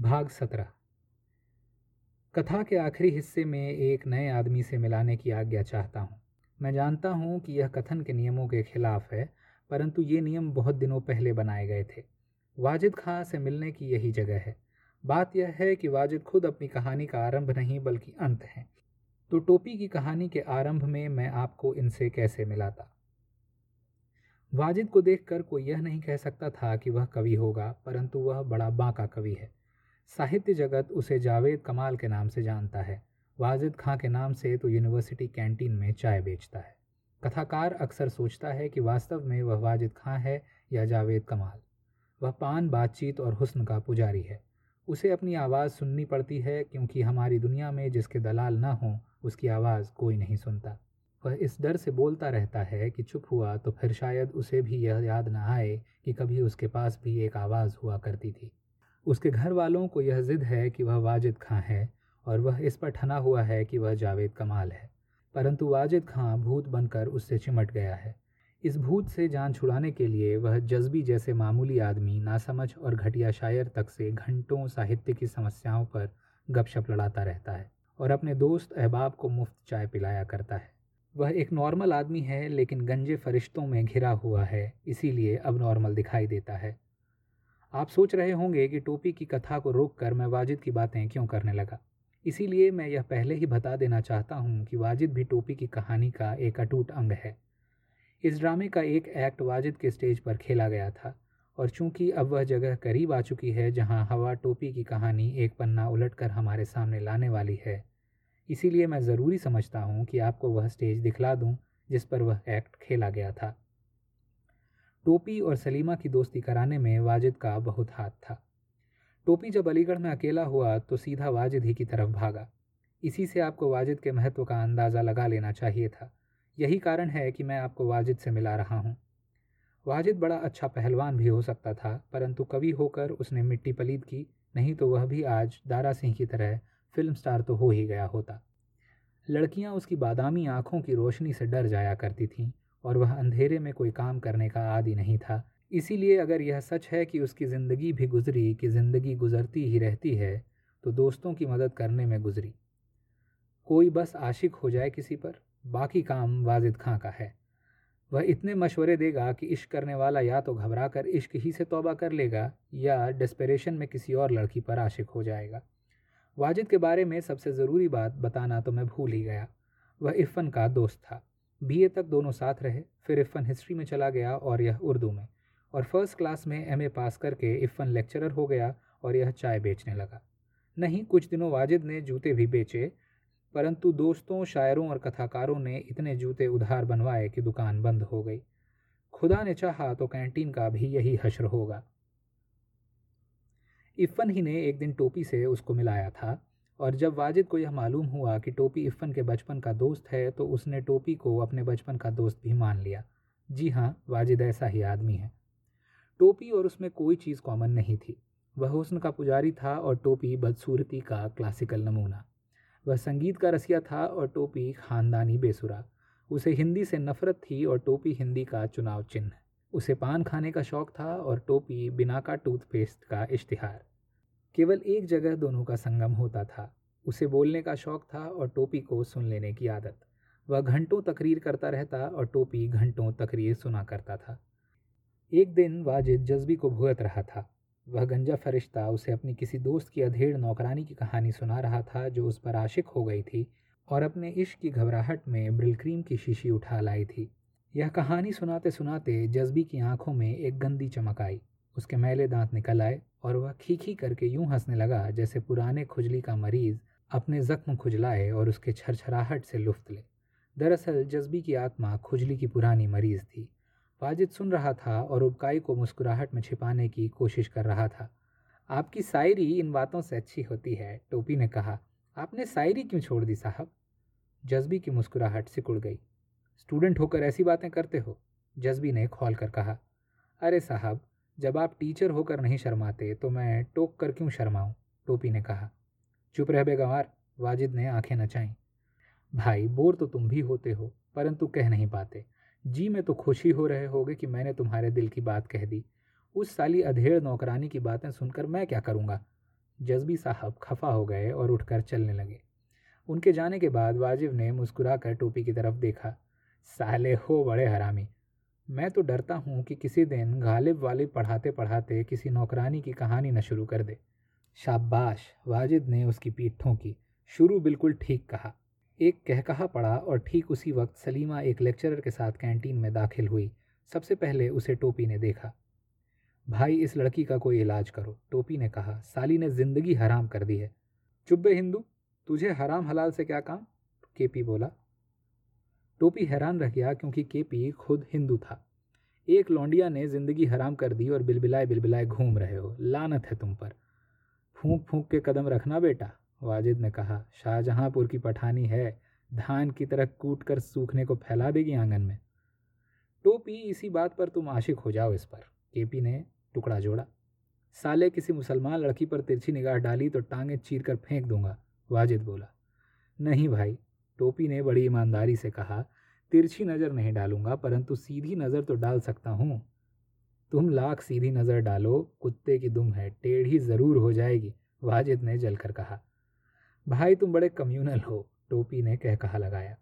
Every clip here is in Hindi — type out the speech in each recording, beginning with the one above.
भाग सत्रह। कथा के आखिरी हिस्से में एक नए आदमी से मिलाने की आज्ञा चाहता हूँ। मैं जानता हूँ कि यह कथन के नियमों के खिलाफ है, परंतु ये नियम बहुत दिनों पहले बनाए गए थे। वाजिद खां से मिलने की यही जगह है। बात यह है कि वाजिद खुद अपनी कहानी का आरंभ नहीं, बल्कि अंत है। तो टोपी की कहानी के आरंभ में मैं आपको इनसे कैसे मिलाता? वाजिद को देखकर कोई यह नहीं कह सकता था कि वह कवि होगा, परंतु वह बड़ा बांका कवि है। साहित्य जगत उसे जावेद कमाल के नाम से जानता है। वाजिद खां के नाम से तो यूनिवर्सिटी कैंटीन में चाय बेचता है। कथाकार अक्सर सोचता है कि वास्तव में वह वाजिद खां है या जावेद कमाल। वह पान, बातचीत और हुस्न का पुजारी है। उसे अपनी आवाज़ सुननी पड़ती है क्योंकि हमारी दुनिया में जिसके दलाल ना हों, उसकी आवाज़ कोई नहीं सुनता। वह इस डर से बोलता रहता है कि चुप हुआ तो फिर शायद उसे भी यह याद न आए कि कभी उसके पास भी एक आवाज़ हुआ करती थी। उसके घर वालों को यह जिद है कि वह वाजिद खां है और वह इस पर ठना हुआ है कि वह जावेद कमाल है। परंतु वाजिद खां भूत बनकर उससे चिमट गया है। इस भूत से जान छुड़ाने के लिए वह जज्बी जैसे मामूली आदमी, नासमझ और घटिया शायर तक से घंटों साहित्य की समस्याओं पर गपशप लड़ाता रहता है और अपने दोस्त अहबाब को मुफ़्त चाय पिलाया करता है। वह एक नॉर्मल आदमी है, लेकिन गंजे फरिश्तों में घिरा हुआ है, इसीलिए अब नॉर्मल दिखाई देता है। आप सोच रहे होंगे कि टोपी की कथा को रोक कर मैं वाजिद की बातें क्यों करने लगा? इसीलिए मैं यह पहले ही बता देना चाहता हूँ कि वाजिद भी टोपी की कहानी का एक अटूट अंग है। इस ड्रामे का एक एक्ट वाजिद के स्टेज पर खेला गया था और चूँकि अब वह जगह करीब आ चुकी है जहाँ हवा टोपी की कहानी एक पन्ना उलटकर हमारे सामने लाने वाली है, इसीलिए मैं ज़रूरी समझता हूँ कि आपको वह स्टेज दिखला दूँ जिस पर वह एक्ट खेला गया था। टोपी और सलीमा की दोस्ती कराने में वाजिद का बहुत हाथ था। टोपी जब अलीगढ़ में अकेला हुआ तो सीधा वाजिद ही की तरफ़ भागा। इसी से आपको वाजिद के महत्व का अंदाज़ा लगा लेना चाहिए था। यही कारण है कि मैं आपको वाजिद से मिला रहा हूँ। वाजिद बड़ा अच्छा पहलवान भी हो सकता था, परंतु कवि होकर उसने मिट्टी पलीद की, नहीं तो वह भी आज दारा सिंह की तरह फ़िल्म स्टार तो हो ही गया होता। लड़कियाँ उसकी बादामी आँखों की रोशनी से डर जाया करती थीं। और वह अंधेरे में कोई काम करने का आदि नहीं था। इसीलिए अगर यह सच है कि उसकी ज़िंदगी भी गुजरी, कि ज़िंदगी गुजरती ही रहती है तो दोस्तों की मदद करने में गुजरी। कोई बस आशिक हो जाए किसी पर, बाकी काम वाजिद खां का है। वह इतने मशवरे देगा कि इश्क करने वाला या तो घबरा कर इश्क ही से तौबा कर लेगा, या डिस्परेशन में किसी और लड़की पर आशिक हो जाएगा। वाजिद के बारे में सबसे ज़रूरी बात बताना तो मैं भूल ही गया। वह इफ़न का दोस्त था। बीए तक दोनों साथ रहे, फिर इफ़न हिस्ट्री में चला गया और यह उर्दू में। और फ़र्स्ट क्लास में एमए पास करके इफ़न लेक्चरर हो गया और यह चाय बेचने लगा। नहीं, कुछ दिनों वाजिद ने जूते भी बेचे, परंतु दोस्तों, शायरों और कथाकारों ने इतने जूते उधार बनवाए कि दुकान बंद हो गई। खुदा ने चाहा तो कैंटीन का भी यही हश्र होगा। इफ़न ही ने एक दिन टोपी से उसको मिलाया था। और जब वाजिद को यह मालूम हुआ कि टोपी इफ़न के बचपन का दोस्त है तो उसने टोपी को अपने बचपन का दोस्त भी मान लिया। जी हाँ वाजिद ऐसा ही आदमी है। टोपी और उसमें कोई चीज़ कॉमन नहीं थी। वह हुस्न का पुजारी था और टोपी बदसूरती का क्लासिकल नमूना। वह संगीत का रसिया था और टोपी ख़ानदानी बेसुरा। उसे हिंदी से नफ़रत थी और टोपी हिंदी का चुनाव चिन्ह। उसे पान खाने का शौक़ था और टोपी बिना का टूथपेस्ट का इश्तिहार। केवल एक जगह दोनों का संगम होता था। उसे बोलने का शौक था और टोपी को सुन लेने की आदत। वह घंटों तकरीर करता रहता और टोपी घंटों तकरीर सुना करता था। एक दिन वाजिद जज्बी को भुगत रहा था। वह गंजा फरिश्ता उसे अपनी किसी दोस्त की अधेड़ नौकरानी की कहानी सुना रहा था जो उस पर आशिक हो गई थी और अपने इश्क की घबराहट में ब्रिल क्रीम की शीशी उठा लाई थी। यह कहानी सुनाते सुनाते जज्बी की आँखों में एक गंदी चमक आई। उसके मैले दांत निकल आए और वह खीखी करके यूँ हंसने लगा जैसे पुराने खुजली का मरीज़ अपने जख्म खुजलाए और उसके छरछराहट से लुफ्त ले। दरअसल जज्बी की आत्मा खुजली की पुरानी मरीज़ थी। वाजिद सुन रहा था और उबकाई को मुस्कुराहट में छिपाने की कोशिश कर रहा था। आपकी शायरी इन बातों से अच्छी होती है, टोपी ने कहा। आपने शायरी क्यों छोड़ दी साहब? जज्बी की मुस्कुराहट सिकुड़ गई। स्टूडेंट होकर ऐसी बातें करते हो? जज्बी ने खोल कर कहा। अरे साहब जब आप टीचर होकर नहीं शर्माते तो मैं टोक कर क्यों शर्माऊं? टोपी ने कहा। चुप रह बेगवार, वाजिद ने आँखें नचाईं। भाई, बोर तो तुम भी होते हो, परंतु कह नहीं पाते। जी, में तो खुशी हो रहे होगे कि मैंने तुम्हारे दिल की बात कह दी। उस साली अधेड़ नौकरानी की बातें सुनकर मैं क्या करूँगा? जज्बी साहब खफा हो गए और उठकर चलने लगे। उनके जाने के बाद वाजिब ने मुस्कुराकर टोपी की तरफ़ देखा। साले हो बड़े हरामी। मैं तो डरता हूँ कि किसी दिन गालिब वालिब पढ़ाते पढ़ाते किसी नौकरानी की कहानी न शुरू कर दे। शाबाश, वाजिद ने उसकी पीठ ठोंकी शुरू बिल्कुल ठीक कहा। एक कहकहा पड़ा और ठीक उसी वक्त सलीमा एक लेक्चरर के साथ कैंटीन में दाखिल हुई। सबसे पहले उसे टोपी ने देखा। भाई, इस लड़की का कोई इलाज करो। टोपी ने कहा, साली ने ज़िंदगी हराम कर दी है। चुब्बे हिंदू, तुझे हराम हलाल से क्या काम? केपी बोला टोपी हैरान रह गया क्योंकि केपी खुद हिंदू था। एक लौंडिया ने ज़िंदगी हराम कर दी और बिलबिलाए बिलबिलाए घूम रहे हो। लानत है तुम पर। फूंक फूंक के कदम रखना बेटा, वाजिद ने कहा। शाहजहांपुर की पठानी है। धान की तरह कूट कर सूखने को फैला देगी आँगन में। टोपी इसी बात पर तुम आशिक हो जाओ इस पर। केपी ने टुकड़ा जोड़ा। साले किसी मुसलमान लड़की पर तिरछी निगाह डाली तो टांगे चीर कर फेंक दूँगा, वाजिद बोला। नहीं भाई टोपी ने बड़ी ईमानदारी से कहा, तिरछी नज़र नहीं डालूँगा, परंतु सीधी नज़र तो डाल सकता हूँ। तुम लाख सीधी नज़र डालो, कुत्ते की दुम है, टेढ़ी ज़रूर हो जाएगी, वाजिद ने जलकर कहा। भाई तुम बड़े कम्युनल हो, टोपी ने कह कहा लगाया।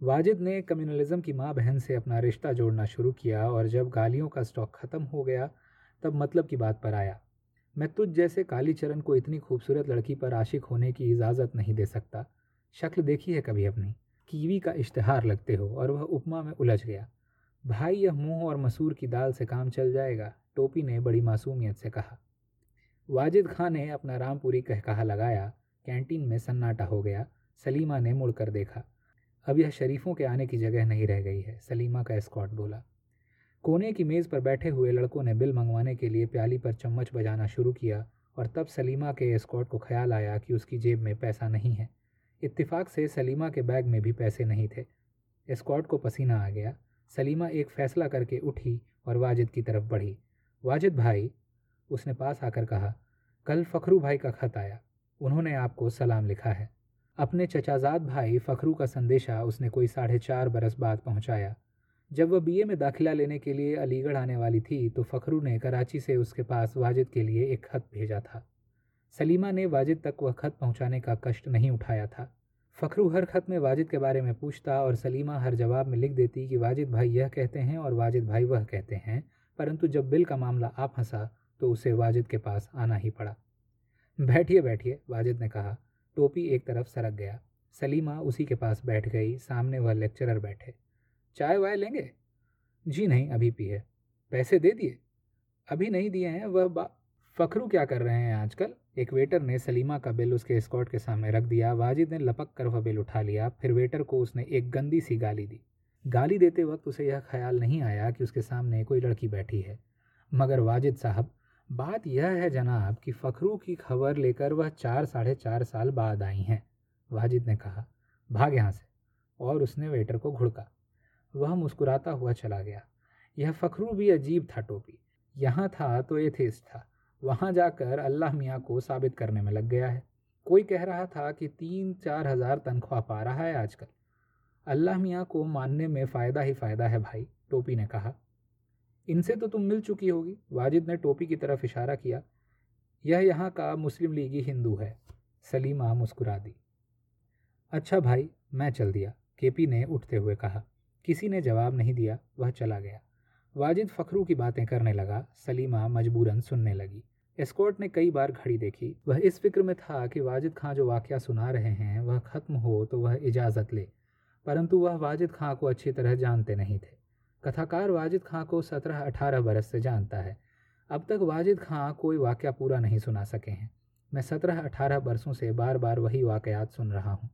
वाजिद ने कम्युनलिज्म की माँ बहन से अपना रिश्ता जोड़ना शुरू किया और जब गालियों का स्टॉक ख़त्म हो गया, तब मतलब की बात पर आया। मैं तुझ जैसे कालीचरण को इतनी खूबसूरत लड़की पर आशिक होने की इजाज़त नहीं दे सकता। शक्ल देखी है कभी अपनी? कीवी का इश्तहार लगते हो और वह उपमा में उलझ गया। भाई, यह मूंह और मसूर की दाल से काम चल जाएगा, टोपी ने बड़ी मासूमियत से कहा। वाजिद खान ने अपना रामपुरी कह कहा लगाया, कैंटीन में सन्नाटा हो गया, सलीमा ने मुड़कर देखा। अब यह शरीफों के आने की जगह नहीं रह गई है, सलीमा का स्कॉट बोला। कोने की मेज़ पर बैठे हुए लड़कों ने बिल मंगवाने के लिए प्याली पर चम्मच बजाना शुरू किया और तब सलीमा के स्कॉट को ख्याल आया कि उसकी जेब में पैसा नहीं है। इत्तेफाक से सलीमा के बैग में भी पैसे नहीं थे। स्कॉट को पसीना आ गया। सलीमा एक फ़ैसला करके उठी और वाजिद की तरफ़ बढ़ी। वाजिद भाई, उसने पास आकर कहा, कल फ़खरू भाई का ख़त आया। उन्होंने आपको सलाम लिखा है। अपने चचाजाद भाई फ़खरू का संदेशा उसने कोई साढ़े चार बरस बाद पहुँचाया। जब वह बीए में दाखिला लेने के लिए अलीगढ़ आने वाली थी तो फ़खरू ने कराची से उसके पास वाजिद के लिए एक खत भेजा था। सलीमा ने वाजिद तक वह खत पहुँचाने का कष्ट नहीं उठाया था। फ़खरू हर खत में वाजिद के बारे में पूछता और सलीमा हर जवाब में लिख देती कि वाजिद भाई यह कहते हैं और वाजिद भाई वह कहते हैं, परंतु जब बिल का मामला आप फंसा तो उसे वाजिद के पास आना ही पड़ा। बैठिए बैठिए, वाजिद ने कहा। टोपी एक तरफ़ सरक गया। सलीमा उसी के पास बैठ गई। सामने वह लेक्चरर बैठे। चाय वाय लेंगे? जी नहीं, अभी पी है पैसे दे दिए? अभी नहीं दिए हैं? वह फ़खरू क्या कर रहे हैं आजकल? एक वेटर ने सलीमा का बिल उसके स्कॉट के सामने रख दिया। वाजिद ने लपक कर वह बिल उठा लिया। फिर वेटर को उसने एक गंदी सी गाली दी। गाली देते वक्त उसे यह ख्याल नहीं आया कि उसके सामने कोई लड़की बैठी है। मगर वाजिद साहब, बात यह है जनाब कि फ़खरू की खबर लेकर वह चार, साढ़े चार साल बाद आई हैं। वाजिद ने कहा, भाग यहाँ से। और उसने वेटर को घुड़का। वह मुस्कुराता हुआ चला गया। यह फ़खरू भी अजीब था टोपी। यहाँ था तो एथेस था। वहाँ जाकर अल्लाह मियाँ को साबित करने में लग गया है। कोई कह रहा था कि तीन चार हज़ार तनख्वाह पा रहा है आजकल। अल्लाह मियाँ को मानने में फ़ायदा ही फ़ायदा है भाई, टोपी ने कहा। इनसे तो तुम मिल चुकी होगी। वाजिद ने टोपी की तरफ़ इशारा किया। यह यहाँ का मुस्लिम लीगी हिंदू है। सलीमा मुस्कुरा दी। अच्छा भाई, मैं चल दिया। केपी ने उठते हुए कहा। किसी ने जवाब नहीं दिया, वह चला गया। वाजिद फ़खरू की बातें करने लगा, सलीमा मजबूरन सुनने लगी। एस्कॉर्ट ने कई बार घड़ी देखी। वह इस फ़िक्र में था कि वाजिद खां जो वाक़ सुना रहे हैं, वह ख़त्म हो तो वह इजाज़त ले। परंतु वह वाजिद खां को अच्छी तरह जानते नहीं थे। कथाकार वाजिद खां को सत्रह अठारह बरस से जानता है। अब तक वाजिद खां कोई वाक़ पूरा नहीं सुना सके हैं। मैं सत्रह अठारह बरसों से बार बार वही वाक़यात सुन रहा हूँ।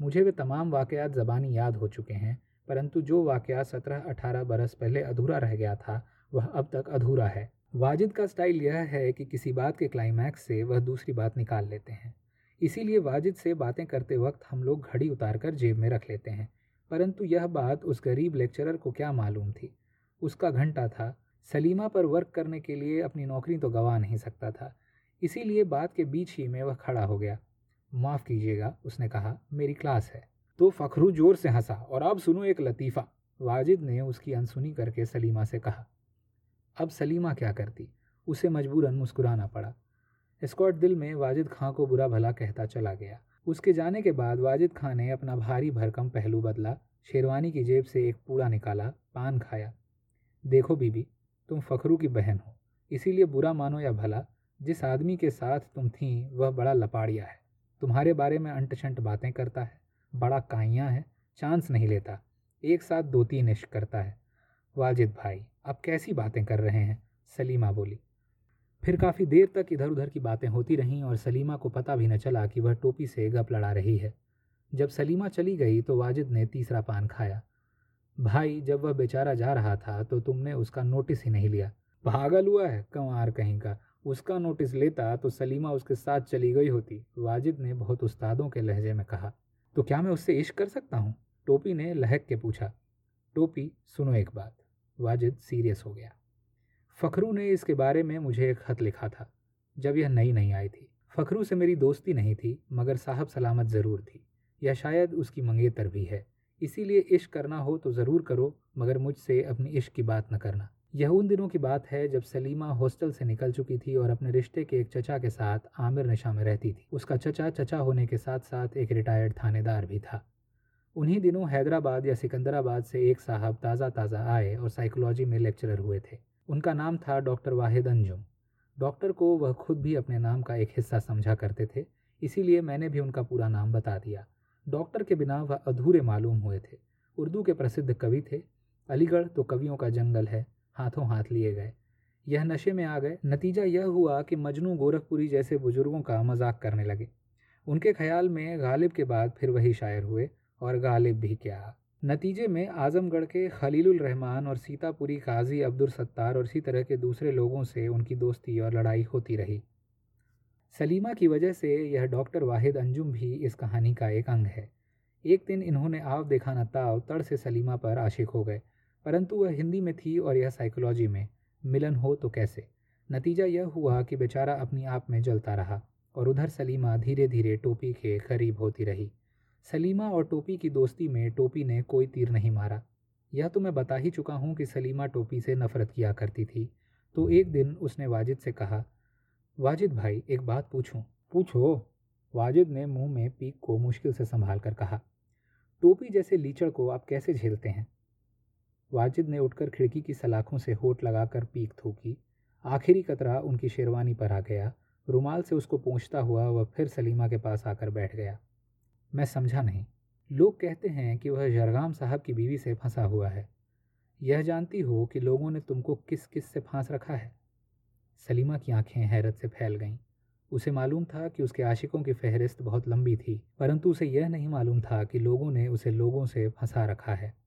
मुझे वे तमाम वाक़यात ज़बानी याद हो चुके हैं। परंतु जो वाक़ सत्रह अठारह बरस पहले अधूरा रह गया था, वह अब तक अधूरा है। वाजिद का स्टाइल यह है कि किसी बात के क्लाइमैक्स से वह दूसरी बात निकाल लेते हैं। इसीलिए वाजिद से बातें करते वक्त हम लोग घड़ी उतार कर जेब में रख लेते हैं। परंतु यह बात उस गरीब लेक्चरर को क्या मालूम थी? उसका घंटा था। सलीमा पर वर्क करने के लिए अपनी नौकरी तो गंवा नहीं सकता था। इसीलिए बात के बीच ही में वह खड़ा हो गया। माफ़ कीजिएगा, उसने कहा, मेरी क्लास है। तो फखरू ज़ोर से हंसा और अब सुनो एक लतीफ़ा। वाजिद ने उसकी अनसुनी करके सलीमा से कहा, अब सलीमा क्या करती? उसे मजबूरन मुस्कुराना पड़ा। स्कॉट दिल में वाजिद खां को बुरा भला कहता चला गया। उसके जाने के बाद वाजिद खां ने अपना भारी भरकम पहलू बदला, शेरवानी की जेब से एक पूड़ा निकाला, पान खाया। देखो बीबी, तुम फखरू की बहन हो, इसीलिए बुरा मानो या भला, जिस आदमी के साथ तुम थी वह बड़ा लपाड़िया है। तुम्हारे बारे में अंट बातें करता है। बड़ा काइया है, चांस नहीं लेता। एक साथ दो तीन इश्क करता है। वाजिद भाई अब कैसी बातें कर रहे हैं? सलीमा बोली। फिर काफ़ी देर तक इधर उधर की बातें होती रहीं और सलीमा को पता भी न चला कि वह टोपी से गप लड़ा रही है। जब सलीमा चली गई तो वाजिद ने तीसरा पान खाया। भाई, जब वह बेचारा जा रहा था तो तुमने उसका नोटिस ही नहीं लिया। पागल हुआ है कंवार कहीं का। उसका नोटिस लेता तो सलीमा उसके साथ चली गई होती। वाजिद ने बहुत उस्तादों के लहजे में कहा। तो क्या मैं उससे इश्क कर सकता हूँ? टोपी ने लहक के पूछा। टोपी, सुनो एक बात। वाजिद सीरियस हो गया। फ़खरू ने इसके बारे में मुझे एक ख़त लिखा था, जब यह नई नहीं आई थी। फ़खरू से मेरी दोस्ती नहीं थी, मगर साहब सलामत ज़रूर थी, या शायद उसकी मंगेतर भी है। इसीलिए इश्क करना हो तो ज़रूर करो, मगर मुझसे अपनी इश्क की बात न करना। यह उन दिनों की बात है जब सलीमा हॉस्टल से निकल चुकी थी और अपने रिश्ते के एक चचा के साथ आमिर नशा में रहती थी। उसका चचा चचा होने के साथ साथ एक रिटायर्ड थानेदार भी था। उन्हीं दिनों हैदराबाद या सिकंदराबाद से एक साहब ताज़ा ताज़ा आए और साइकोलॉजी में लेक्चरर हुए थे। उनका नाम था डॉक्टर वाहिद अंजुम। डॉक्टर को वह खुद भी अपने नाम का एक हिस्सा समझा करते थे, इसीलिए मैंने भी उनका पूरा नाम बता दिया। डॉक्टर के बिना वह अधूरे मालूम हुए थे। उर्दू के प्रसिद्ध कवि थे। अलीगढ़ तो कवियों का जंगल है। हाथों हाथ लिए गए। यह नशे में आ गए। नतीजा यह हुआ कि मजनू गोरखपुरी जैसे बुज़ुर्गों का मज़ाक करने लगे। उनके ख्याल में गालिब के बाद फिर वही शायर हुए, और गालिब भी क्या। नतीजे में आजमगढ़ के खलीलुल रहमान और सीतापुरी काजी अब्दुल सत्तार और इसी तरह के दूसरे लोगों से उनकी दोस्ती और लड़ाई होती रही। सलीमा की वजह से यह डॉक्टर वाहिद अंजुम भी इस कहानी का एक अंग है। एक दिन इन्होंने आव देखा ताव तड़ से सलीमा पर आशिक हो गए। परंतु वह हिंदी में थी और यह साइकोलॉजी में। मिलन हो तो कैसे? नतीजा यह हुआ कि बेचारा अपनी आप में जलता रहा और उधर सलीमा धीरे धीरे टोपी के करीब होती रही। सलीमा और टोपी की दोस्ती में टोपी ने कोई तीर नहीं मारा। यह तो मैं बता ही चुका हूँ कि सलीमा टोपी से नफरत किया करती थी। तो एक दिन उसने वाजिद से कहा, वाजिद भाई, एक बात पूछूँ? पूछो। वाजिद ने मुँह में पीक को मुश्किल से संभाल कर कहा, टोपी जैसे लीचड़ को आप कैसे झेलते हैं? वाजिद ने उठकर खिड़की की सलाखों से होठ लगाकर पीक थूकी। आखिरी कतरा उनकी शेरवानी पर आ गया। रुमाल से उसको पहुँचता हुआ वह फिर सलीमा के पास आकर बैठ गया। मैं समझा नहीं। लोग कहते हैं कि वह जरगाम साहब की बीवी से फंसा हुआ है। यह जानती हो कि लोगों ने तुमको किस किस से फांस रखा है। सलीमा की आँखें हैरत से फैल गईं। उसे मालूम था कि उसके आशिकों की फहरिस्त बहुत लंबी थी, परंतु उसे यह नहीं मालूम था कि लोगों ने उसे लोगों से फंसा रखा है।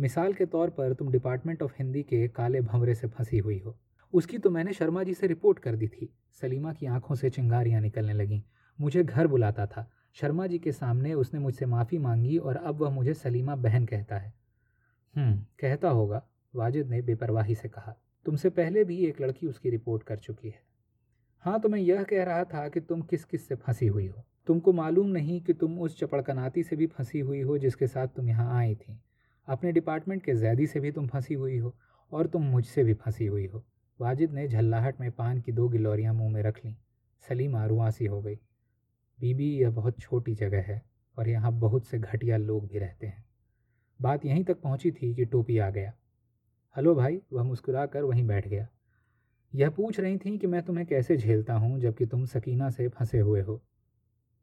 मिसाल के तौर पर तुम डिपार्टमेंट ऑफ़ हिंदी के काले भंवरे से फंसी हुई हो। उसकी तो मैंने शर्मा जी से रिपोर्ट कर दी थी। सलीमा की आँखों से चिंगारियाँ निकलने लगीं। मुझे घर बुलाता था। शर्मा जी के सामने उसने मुझसे माफ़ी मांगी और अब वह मुझे सलीमा बहन कहता है। हम्म कहता होगा, वाजिद ने बेपरवाही से कहा। तुमसे पहले भी एक लड़की उसकी रिपोर्ट कर चुकी है। हाँ तो मैं यह कह रहा था कि तुम किस किस से फंसी हुई हो। तुमको मालूम नहीं कि तुम उस चपड़कनाती से भी फंसी हुई हो जिसके साथ तुम यहाँ आई थी। अपने डिपार्टमेंट के जैदी से भी तुम फंसी हुई हो और तुम मुझसे भी फंसी हुई हो। वाजिद ने झल्लाहट में पान की दो गिलोरियाँ मुँह में रख लीं। सलीमा रुआसी हो गई। बीबी, यह बहुत छोटी जगह है और यहाँ बहुत से घटिया लोग भी रहते हैं। बात यहीं तक पहुँची थी कि टोपी आ गया। हेलो भाई, वह मुस्कुरा कर वहीं बैठ गया। यह पूछ रही थी कि मैं तुम्हें कैसे झेलता हूँ जबकि तुम सकीना से फंसे हुए हो।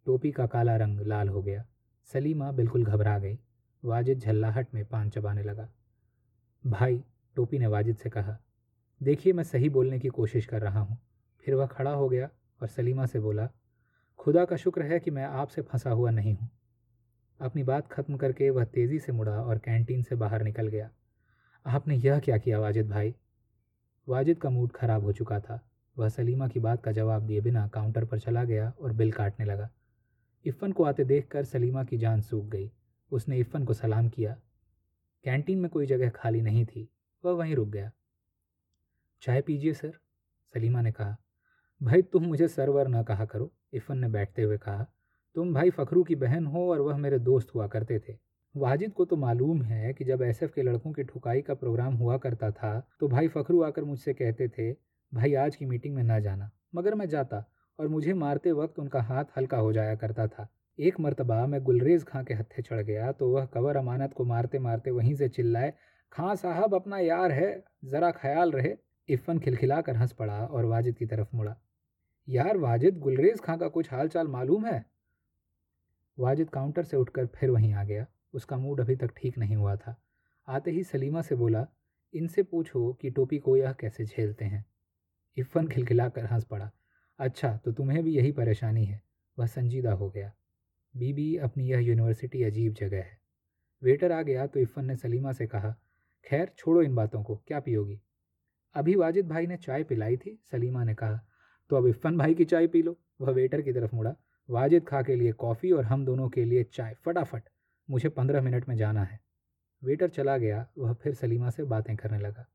टोपी का काला रंग लाल हो गया। सलीमा बिल्कुल घबरा गई। वाजिद झल्लाहट में पान चबाने लगा। भाई, टोपी ने वाजिद से कहा, देखिए, मैं सही बोलने की कोशिश कर रहा हूँ। फिर वह खड़ा हो गया और सलीमा से बोला, खुदा का शुक्र है कि मैं आपसे फंसा हुआ नहीं हूँ। अपनी बात खत्म करके वह तेज़ी से मुड़ा और कैंटीन से बाहर निकल गया। आपने यह क्या किया वाजिद भाई? वाजिद का मूड खराब हो चुका था। वह सलीमा की बात का जवाब दिए बिना काउंटर पर चला गया और बिल काटने लगा। इफ़न को आते देखकर सलीमा की जान सूख गई। उसने इफ़न को सलाम किया। कैंटीन में कोई जगह खाली नहीं थी, वह वहीं रुक गया। चाय पीजिए, सर, सलीमा ने कहा। भाई, तुम मुझे सरवर न कहा करो इफ़न ने बैठते हुए कहा। तुम भाई फ़खरू की बहन हो और वह मेरे दोस्त हुआ करते थे। वाजिद को तो मालूम है कि जब एसएफ के लड़कों की ठुकाई का प्रोग्राम हुआ करता था तो भाई फ़खरू आकर मुझसे कहते थे, भाई, आज की मीटिंग में ना जाना, मगर मैं जाता और मुझे मारते वक्त उनका हाथ हल्का हो जाया करता था। एक मरतबा मैं गुलरेज खां के हत्थे चढ़ गया तो वह कवर अमानत को मारते मारते वहीं से चिल्लाए, खां साहब, अपना यार है, ज़रा ख्याल रहे। इफ़न खिलखिला कर हंस पड़ा और वाजिद की तरफ़ मुड़ा। यार वाजिद, गुलरेज खां का कुछ हाल चाल मालूम है? वाजिद काउंटर से उठकर फिर वहीं आ गया। उसका मूड अभी तक ठीक नहीं हुआ था। आते ही सलीमा से बोला, इनसे पूछो कि टोपी को यह कैसे झेलते हैं? इफ़न खिलखिला कर हंस पड़ा अच्छा तो तुम्हें भी यही परेशानी है। वह संजीदा हो गया। बीबी अपनी यह यूनिवर्सिटी अजीब जगह है। वेटर आ गया तो इफ़न ने सलीमा से कहा, खैर, छोड़ो इन बातों को, क्या पियोगी? अभी वाजिद भाई ने चाय पिलाई थी, सलीमा ने कहा तो अब इफ़न भाई की चाय पी लो। वह वेटर की तरफ़ मुड़ा, वाजिद खा के लिए कॉफ़ी और हम दोनों के लिए चाय, फटाफट, मुझे पंद्रह मिनट में जाना है। वेटर चला गया, वह फिर सलीमा से बातें करने लगा,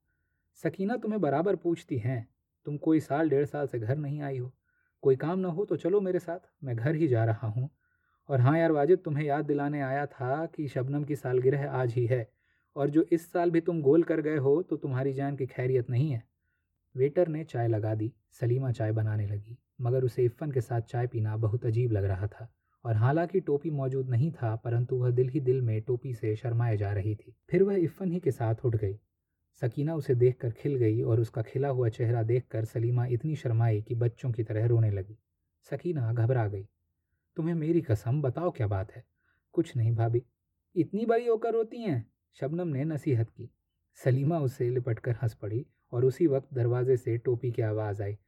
सकीना तुम्हें बराबर पूछती हैं, तुम कोई साल डेढ़ साल से घर नहीं आई हो, कोई काम ना हो तो चलो मेरे साथ, मैं घर ही जा रहा हूँ और हाँ यार वाजिद, तुम्हें याद दिलाने आया था कि शबनम की सालगिरह आज ही है और जो इस साल भी तुम गोल कर गए हो तो तुम्हारी जान की खैरियत नहीं है। वेटर ने चाय लगा दी, सलीमा चाय बनाने लगी, मगर उसे इफ़न के साथ चाय पीना बहुत अजीब लग रहा था और हालाँकि टोपी मौजूद नहीं था, परंतु वह दिल ही दिल में टोपी से शर्माए जा रही थी। फिर वह इफ़न ही के साथ उठ गई। सकीना उसे देखकर खिल गई और उसका खिला हुआ चेहरा देखकर सलीमा इतनी शर्माई कि बच्चों की तरह रोने लगी। सकीना घबरा गई। तुम्हें मेरी कसम, बताओ क्या बात है? कुछ नहीं भाभी। इतनी बड़ी होकर रोती हैं? शबनम ने नसीहत की। सलीमा उससे लिपटकर हंस पड़ी और उसी वक्त दरवाजे से टोपी की आवाज़ आई।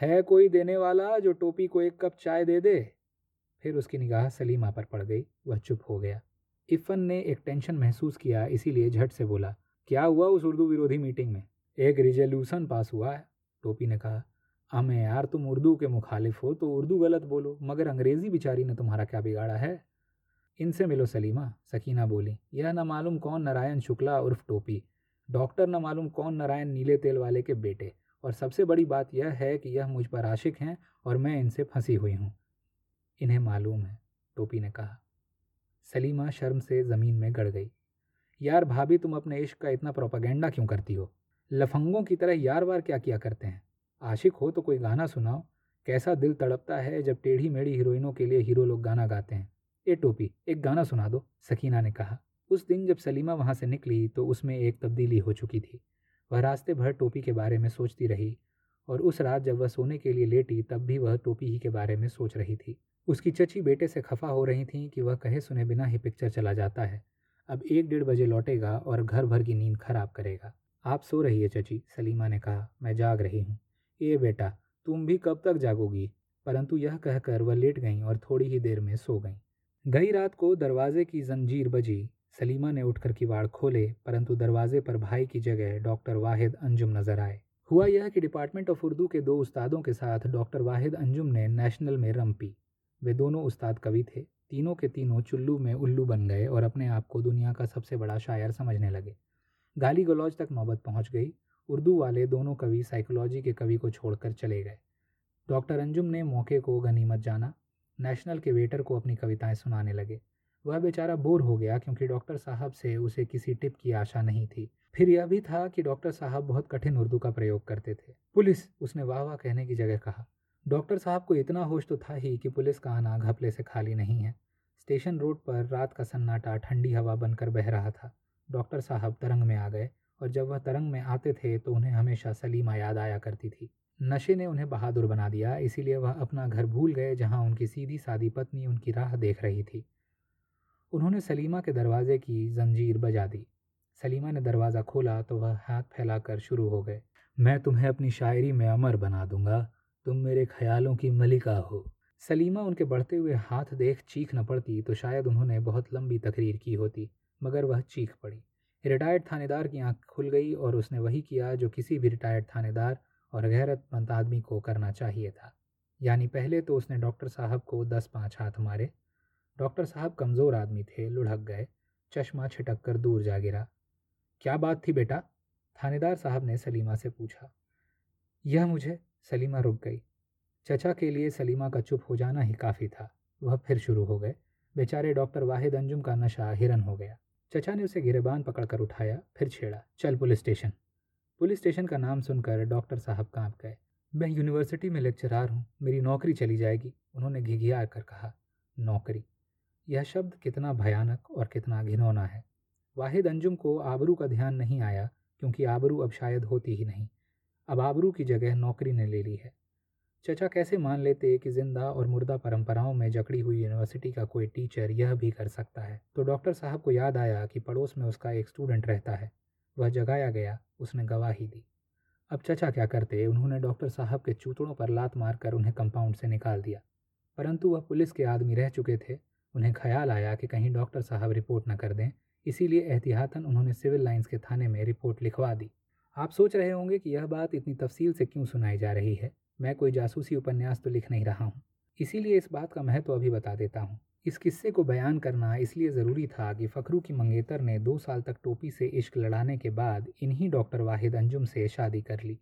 है कोई देने वाला जो टोपी को एक कप चाय दे दे? फिर उसकी निगाह सलीमा पर पड़ गई, वह चुप हो गया। इफ़न ने एक टेंशन महसूस किया, इसीलिए झट से बोला, क्या हुआ उस उर्दू विरोधी मीटिंग में? एक रिजोल्यूशन पास हुआ है? टोपी ने कहा हमें यार तुम उर्दू के मुखालिफ हो तो उर्दू गलत बोलो, मगर अंग्रेज़ी बिचारी ने तुम्हारा क्या बिगाड़ा है? इनसे मिलो सलीमा, सकीना बोली, यह न मालूम कौन नारायण शुक्ला उर्फ़ टोपी, डॉक्टर न मालूम कौन नारायण नीले तेल वाले के बेटे, और सबसे बड़ी बात यह है कि यह मुझ पर आशिक हैं और मैं इनसे फंसी हुई हूँ। इन्हें मालूम है, टोपी ने कहा। सलीमा शर्म से ज़मीन में गड़ गई। यार भाभी तुम अपने इश्क का इतना प्रोपागेंडा क्यों करती हो? लफंगों की तरह यार वार क्या किया करते हैं? आशिक हो तो कोई गाना सुनाओ। कैसा दिल तड़पता है जब टेढ़ी मेढ़ी हीरोइनों के लिए हीरो लोग गाना गाते हैं। ए टोपी, एक गाना सुना दो, सकीना ने कहा। उस दिन जब सलीमा वहाँ से निकली तो उसमें एक तब्दीली हो चुकी थी। वह रास्ते भर टोपी के बारे में सोचती रही और उस रात जब वह सोने के लिए लेटी तब भी वह टोपी ही के बारे में सोच रही थी। उसकी चची बेटे से खफा हो रही थी कि वह कहे सुने बिना ही पिक्चर चला जाता है। अब एक डेढ़ बजे लौटेगा और घर भर की नींद खराब करेगा। आप सो रही है चची, सलीमा ने कहा, मैं जाग रही हूँ। ए बेटा, तुम भी कब तक जागोगी? परंतु यह कहकर वह लेट गईं और थोड़ी ही देर में सो गईं। गई रात को दरवाजे की जंजीर बजी। सलीमा ने उठकर किवाड़ खोले, परंतु दरवाजे पर भाई की जगह डॉक्टर वाहिद अंजुम नज़र आए। हुआ यह कि डिपार्टमेंट ऑफ़ उर्दू के दो उस्तादों के साथ डॉक्टर वाहिद अंजुम ने नेशनल में रम पी। वे दोनों उस्ताद कवि थे। तीनों के तीनों चुल्लू में उल्लू बन गए और अपने आप को दुनिया का सबसे बड़ा शायर समझने लगे। गाली गलौज तक नौबत पहुँच गई। उर्दू वाले दोनों कवि साइकोलॉजी के कवि को छोड़कर चले गए। डॉक्टर अंजुम ने मौके को गनीमत जाना, नेशनल के वेटर को अपनी कविताएँ सुनाने लगे। वह बेचारा बोर हो गया क्योंकि डॉक्टर साहब से उसे किसी टिप की आशा नहीं थी। फिर यह भी था कि डॉक्टर साहब बहुत कठिन उर्दू का प्रयोग करते थे। पुलिस उसने वाह वाह कहने की जगह कहा, डॉक्टर साहब को इतना होश तो था ही कि पुलिस का आना घपले से खाली नहीं है। स्टेशन रोड पर रात का सन्नाटा ठंडी हवा बनकर बह रहा था। डॉक्टर साहब तरंग में आ गए। और जब वह तरंग में आते थे तो उन्हें हमेशा सलीमा याद आया करती थी। नशे ने उन्हें बहादुर बना दिया, इसीलिए वह अपना घर भूल गए, जहाँ उनकी सीधी सादी पत्नी उनकी राह देख रही थी। उन्होंने सलीमा के दरवाजे की जंजीर बजा दी। सलीमा ने दरवाज़ा खोला तो वह हाथ फैलाकर शुरू हो गए। मैं तुम्हें अपनी शायरी में अमर बना दूँगा। तुम मेरे ख्यालों की मलिका हो। सलीमा उनके बढ़ते हुए हाथ देख चीख न पड़ती तो शायद उन्होंने बहुत लंबी तकरीर की होती, मगर वह चीख पड़ी। रिटायर्ड थानेदार की आँख खुल गई और उसने वही किया जो किसी भी रिटायर्ड थानेदार और गैरतमंद आदमी को करना चाहिए था। यानी पहले तो उसने डॉक्टर साहब को दस पाँच हाथ मारे। डॉक्टर साहब कमज़ोर आदमी थे, लुढ़क गए, चश्मा छिटक कर दूर जा गिरा। क्या बात थी बेटा? थानेदार साहब ने सलीमा से पूछा। यह मुझे, सलीमा रुक गई। चचा के लिए सलीमा का चुप हो जाना ही काफ़ी था। वह फिर शुरू हो गए। बेचारे डॉक्टर वाहिद अंजुम का नशा हिरन हो गया। चचा ने उसे गिरेबान पकड़कर उठाया, फिर छेड़ा, चल पुलिस स्टेशन। पुलिस स्टेशन का नाम सुनकर डॉक्टर साहब काँप गए। मैं यूनिवर्सिटी में लेक्चरार हूँ, मेरी नौकरी चली जाएगी, उन्होंने घिघिया कर कहा। नौकरी? यह शब्द कितना भयानक और कितना घिनौना है। वाहिद अंजुम को आबरू का ध्यान नहीं आया, क्योंकि आबरू अब शायद होती ही नहीं। अब आबरू की जगह नौकरी ने ले ली है। चचा कैसे मान लेते कि ज़िंदा और मुर्दा परंपराओं में जकड़ी हुई यूनिवर्सिटी का कोई टीचर यह भी कर सकता है? तो डॉक्टर साहब को याद आया कि पड़ोस में उसका एक स्टूडेंट रहता है। वह जगाया गया, उसने गवाही दी। अब चचा क्या करते उन्होंने डॉक्टर साहब के चूतड़ों पर लात मारकर उन्हें कंपाउंड से निकाल दिया। परंतु वह पुलिस के आदमी रह चुके थे। उन्हें ख्याल आया कि कहीं डॉक्टर साहब रिपोर्ट न कर दें। इसीलिए एहतियातन उन्होंने सिविल लाइंस के थाने में रिपोर्ट लिखवा दी। आप सोच रहे होंगे कि यह बात इतनी तफसील से क्यों सुनाई जा रही है? मैं कोई जासूसी उपन्यास तो लिख नहीं रहा हूँ। इसीलिए इस बात का महत्व तो अभी बता देता हूँ। इस किस्से को बयान करना इसलिए ज़रूरी था कि फ़खरू की मंगेतर ने दो साल तक टोपी से इश्क लड़ाने के बाद इन्हीं डॉक्टर वाहिद अंजुम से शादी कर ली।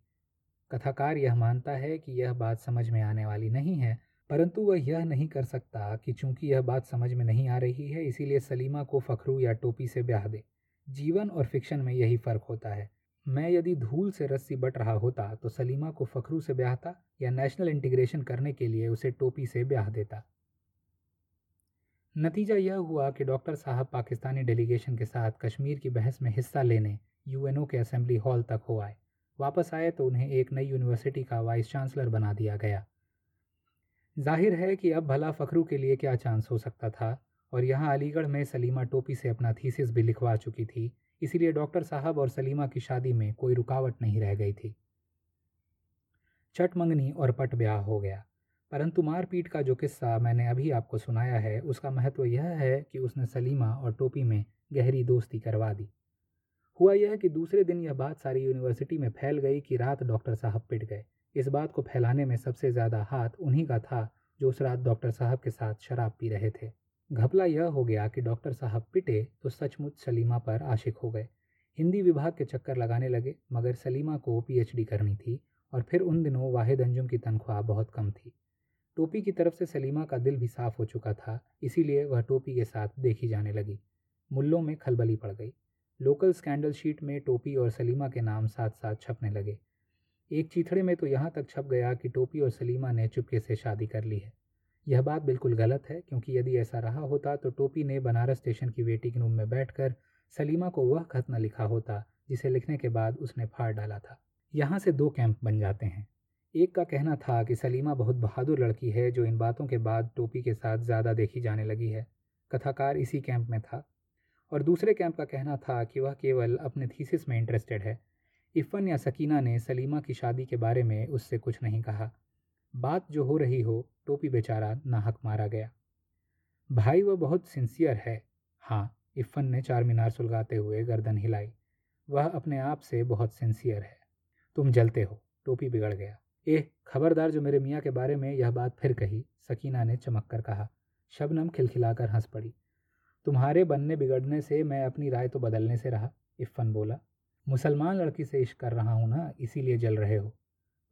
कथाकार यह मानता है कि यह बात समझ में आने वाली नहीं है, परंतु वह यह नहीं कर सकता कि चूँकि यह बात समझ में नहीं आ रही है, इसीलिए सलीमा को फ़खरू या टोपी से ब्याह दे। जीवन और फिक्शन में यही फ़र्क होता है। मैं यदि धूल से रस्सी बट रहा होता तो सलीमा को फ़खरू से ब्याहता या नेशनल इंटीग्रेशन करने के लिए उसे टोपी से ब्याह देता। नतीजा यह हुआ कि डॉक्टर साहब पाकिस्तानी डेलीगेशन के साथ कश्मीर की बहस में हिस्सा लेने यूएनओ के असेंबली हॉल तक हो आए। वापस आए तो उन्हें एक नई यूनिवर्सिटी का वाइस चांसलर बना दिया गया। ज़ाहिर है कि अब भला फ़खरू के लिए क्या चांस हो सकता था, और यहाँ अलीगढ़ में सलीमा टोपी से अपना थीसिस भी लिखवा चुकी थी। इसीलिए डॉक्टर साहब और सलीमा की शादी में कोई रुकावट नहीं रह गई थी। चट मंगनी और पट ब्याह हो गया, परंतु मारपीट का जो किस्सा मैंने अभी आपको सुनाया है, उसका महत्व यह है कि उसने सलीमा और टोपी में गहरी दोस्ती करवा दी। हुआ यह कि दूसरे दिन यह बात सारी यूनिवर्सिटी में फैल गई कि रात डॉक्टर साहब पिट गए। इस बात को फैलाने में सबसे ज़्यादा हाथ उन्हीं का था जो उस रात डॉक्टर साहब के साथ शराब पी रहे थे। घपला यह हो गया कि डॉक्टर साहब पिटे तो सचमुच सलीमा पर आशिक हो गए। हिंदी विभाग के चक्कर लगाने लगे, मगर सलीमा को पीएचडी करनी थी और फिर उन दिनों वाहिद अंजुम की तनख्वाह बहुत कम थी। टोपी की तरफ़ से सलीमा का दिल भी साफ़ हो चुका था, इसीलिए वह टोपी के साथ देखी जाने लगी। मुल्लों में खलबली पड़ गई। लोकल स्कैंडल शीट में टोपी और सलीमा के नाम साथ साथ छपने लगे। एक चीथड़े में तो यहाँ तक छप गया कि टोपी और सलीमा ने चुपके से शादी कर ली है। यह बात बिल्कुल गलत है, क्योंकि यदि ऐसा रहा होता तो टोपी ने बनारस स्टेशन की वेटिंग रूम में बैठकर सलीमा को वह खत न लिखा होता, जिसे लिखने के बाद उसने फाड़ डाला था। यहाँ से दो कैंप बन जाते हैं। एक का कहना था कि सलीमा बहुत बहादुर लड़की है, जो इन बातों के बाद टोपी के साथ ज़्यादा देखी जाने लगी है। कथाकार इसी कैंप में था। और दूसरे कैंप का कहना था कि वह केवल अपने थीसिस में इंटरेस्टेड है। इफ़न या सकीना ने सलीमा की शादी के बारे में उससे कुछ नहीं कहा। बात जो हो रही हो, टोपी बेचारा नाहक मारा गया। भाई, वह बहुत सिंसियर है। हाँ इफ़न ने चार मीनार सुलगाते हुए गर्दन हिलाई। वह अपने आप से बहुत सिंसियर है। तुम जलते हो, टोपी बिगड़ गया। एह, खबरदार जो मेरे मियाँ के बारे में यह बात फिर कही, सकीना ने चमक कर कहा। शबनम खिलखिलाकर हंस पड़ी। तुम्हारे बनने बिगड़ने से मैं अपनी राय तो बदलने से रहा इफ़न बोला। मुसलमान लड़की से इश्क कर रहा हूँ ना, इसीलिए जल रहे हो।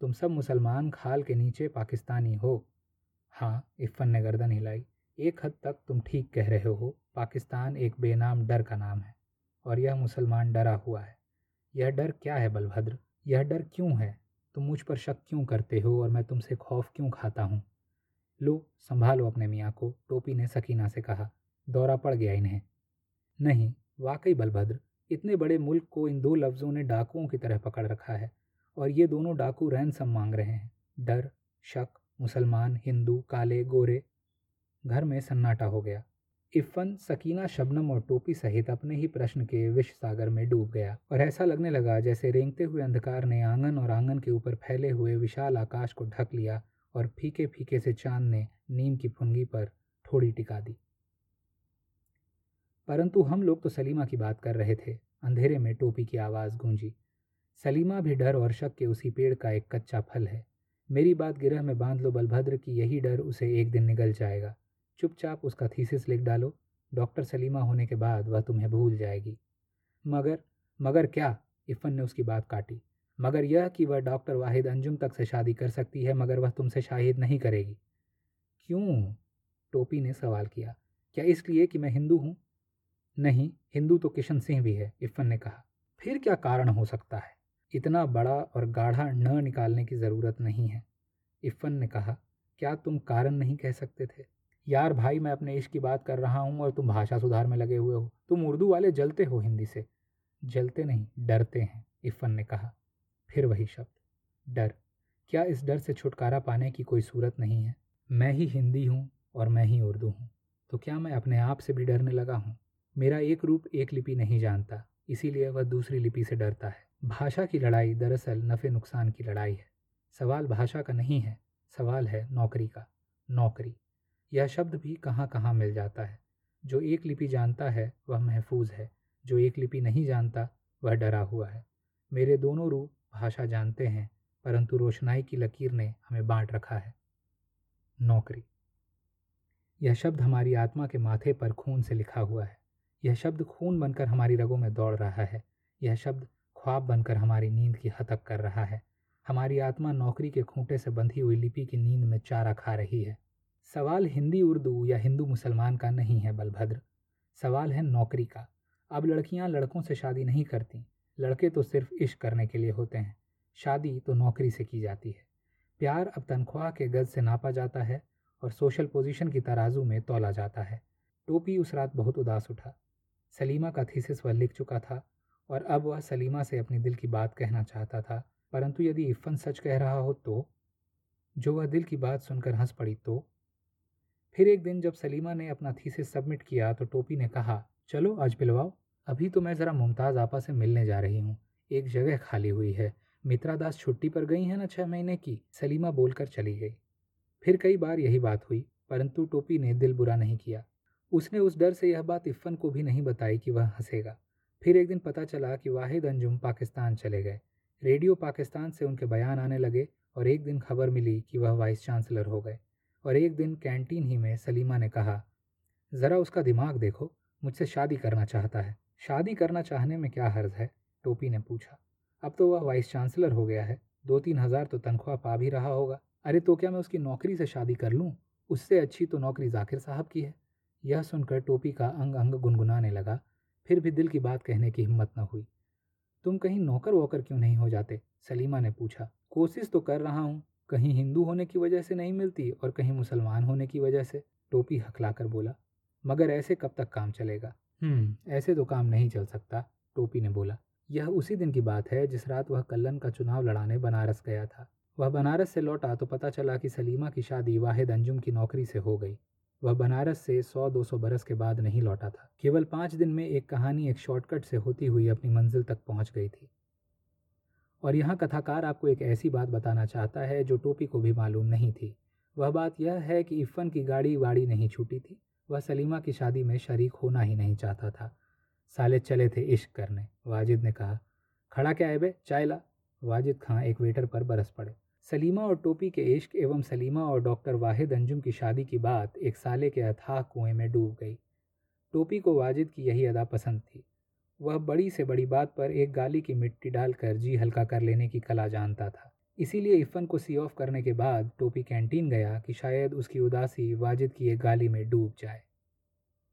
तुम सब मुसलमान खाल के नीचे पाकिस्तानी हो। हाँ इफ़न ने गर्दन हिलाई। एक हद तक तुम ठीक कह रहे हो, पाकिस्तान एक बेनाम डर का नाम है, और यह मुसलमान डरा हुआ है। यह डर क्या है बलभद्र? यह डर क्यों है? तुम मुझ पर शक क्यों करते हो और मैं तुमसे खौफ क्यों खाता हूँ? लो, संभालो अपने मियाँ को, टोपी ने सकीना से कहा। दौरा पड़ गया इन्हें। नहीं, वाकई बलभद्र, इतने बड़े मुल्क को इन दो लफ्ज़ों ने डाकुओं की तरह पकड़ रखा है। और ये दोनों डाकू रहन रैनसम मांग रहे हैं। डर, शक, मुसलमान, हिंदू, काले, गोरे। घर में सन्नाटा हो गया। इफ़न सकीना, शबनम और टोपी सहित अपने ही प्रश्न के विष सागर में डूब गया और ऐसा लगने लगा जैसे रेंगते हुए अंधकार ने आँगन और आँगन के ऊपर फैले हुए विशाल आकाश को ढक लिया और फीके फीके से चाँद ने नीम की फुनगी पर थोड़ी टिका दी। परंतु हम लोग तो सलीमा की बात कर रहे थे। अंधेरे में टोपी की आवाज़ गूंजी। सलीमा भी डर और शक के उसी पेड़ का एक कच्चा फल है। मेरी बात गिरह में बाँध लो बलभद्र की यही डर उसे एक दिन निगल जाएगा। चुपचाप उसका थीसिस लिख डालो। डॉक्टर सलीमा होने के बाद वह तुम्हें भूल जाएगी। मगर मगर क्या? इफ़न ने उसकी बात काटी। मगर यह कि वह डॉक्टर वाहिद अंजुम तक से शादी कर सकती है, मगर वह तुमसे शाहिद नहीं करेगी। क्यों? टोपी ने सवाल किया। क्या इसलिए कि मैं हिंदू हूँ? नहीं, हिंदू तो किशन सिंह भी है इफ़न ने कहा। फिर क्या कारण हो सकता है? इतना बड़ा और गाढ़ा न निकालने की ज़रूरत नहीं है। इफ़न ने कहा, क्या तुम कारण नहीं कह सकते थे? यार भाई, मैं अपने इश्क की बात कर रहा हूँ और तुम भाषा सुधार में लगे हुए हो। तुम उर्दू वाले जलते हो हिंदी से जलते नहीं, डरते हैं इफ़न ने कहा। फिर वही शब्द, डर। क्या इस डर से छुटकारा पाने की कोई सूरत नहीं है? मैं ही हिंदी हूँ और मैं ही उर्दू हूँ। तो क्या मैं अपने आप से भी डरने लगा हूँ? मेरा एक रूप एक लिपि नहीं जानता, इसीलिए वह दूसरी लिपि से डरता है। भाषा की लड़ाई दरअसल नफ़े नुकसान की लड़ाई है। सवाल भाषा का नहीं है, सवाल है नौकरी का। नौकरी, यह शब्द भी कहाँ कहाँ मिल जाता है। जो एक लिपि जानता है, वह महफूज है। जो एक लिपि नहीं जानता, वह डरा हुआ है। मेरे दोनों रूप भाषा जानते हैं, परंतु रोशनाई की लकीर ने हमें बांट रखा है। नौकरी, यह शब्द हमारी आत्मा के माथे पर खून से लिखा हुआ है। यह शब्द खून बनकर हमारी रगों में दौड़ रहा है। यह शब्द ख्वाब बनकर हमारी नींद की हतक कर रहा है। हमारी आत्मा नौकरी के खूंटे से बंधी हुई लिपि की नींद में चारा खा रही है। सवाल हिंदी उर्दू या हिंदू मुसलमान का नहीं है बलभद्र। सवाल है नौकरी का। अब लड़कियाँ लड़कों से शादी नहीं करती। लड़के तो सिर्फ़ इश्क करने के लिए होते हैं। शादी तो नौकरी से की जाती है। प्यार अब तनख्वाह के गज से नापा जाता है और सोशल पोजीशन की तराजू में तोला जाता है। टोपी उस रात बहुत उदास उठा। सलीमा का थीसिस वह लिख चुका था। और अब वह सलीमा से अपनी दिल की बात कहना चाहता था, परंतु यदि इफ़न सच कह रहा हो तो? जो वह दिल की बात सुनकर हंस पड़ी तो? फिर एक दिन जब सलीमा ने अपना थीसिस सबमिट किया तो टोपी ने कहा, चलो, आज पिलवाओ। अभी तो मैं ज़रा मुमताज़ आपा से मिलने जा रही हूँ। एक जगह खाली हुई है। मित्रा दास छुट्टी पर गई है ना छः महीने की? सलीमा बोलकर चली गई। फिर कई बार यही बात हुई, परंतु टोपी ने दिल बुरा नहीं किया। उसने उस डर से यह बात इफ़न को भी नहीं बताई कि वह हंसेगा। फिर एक दिन पता चला कि वाहिद अंजुम पाकिस्तान चले गए। रेडियो पाकिस्तान से उनके बयान आने लगे और एक दिन खबर मिली कि वह वाइस चांसलर हो गए। और एक दिन कैंटीन ही में सलीमा ने कहा, ज़रा उसका दिमाग देखो, मुझसे शादी करना चाहता है। शादी करना चाहने में क्या हर्ज है? टोपी ने पूछा। अब तो वह वाइस चांसलर हो गया है। दो तीन हज़ार तो तनख्वाह पा भी रहा होगा। अरे तो क्या मैं उसकी नौकरी से शादी कर लूँ? उससे अच्छी तो नौकरी जाकिर साहब की है। यह सुनकर टोपी का अंग अंग गुनगुनाने लगा फिर भी दिल की बात कहने की हिम्मत न हुई। तुम कहीं नौकर वोकर क्यों नहीं हो जाते? सलीमा ने पूछा। कोशिश तो कर रहा हूँ। कहीं हिंदू होने की वजह से नहीं मिलती और कहीं मुसलमान होने की वजह से, टोपी हकलाकर बोला। मगर ऐसे कब तक काम चलेगा? हम्म ऐसे तो काम नहीं चल सकता, टोपी ने बोला। यह उसी दिन की बात है जिस रात वह कल्लन का चुनाव लड़ाने बनारस गया था। वह बनारस से लौटा तो पता चला कि सलीमा की शादी वाहिद अंजुम की नौकरी से हो गई। वह बनारस से सौ दो सौ बरस के बाद नहीं लौटा था। केवल पाँच दिन में एक कहानी एक शॉर्टकट से होती हुई अपनी मंजिल तक पहुँच गई थी। और यहाँ कथाकार आपको एक ऐसी बात बताना चाहता है जो टोपी को भी मालूम नहीं थी। वह बात यह है कि इफ़न की गाड़ी वाड़ी नहीं छूटी थी। वह सलीमा की शादी में शरीक होना ही नहीं चाहता था। साले चले थे इश्क करने। वाजिद ने कहा, खड़ा क्या है बे? चाय ला। वाजिद खां एक वेटर पर बरस पड़े। सलीमा और टोपी के इश्क एवं सलीमा और डॉक्टर वाहिद अंजुम की शादी की बात एक साले के अथाह कुएँ में डूब गई। टोपी को वाजिद की यही अदा पसंद थी। वह बड़ी से बड़ी बात पर एक गाली की मिट्टी डालकर जी हल्का कर लेने की कला जानता था। इसीलिए इफ़न को सी ऑफ़ करने के बाद टोपी कैंटीन गया कि शायद उसकी उदासी वाजिद की एक गाली में डूब जाए।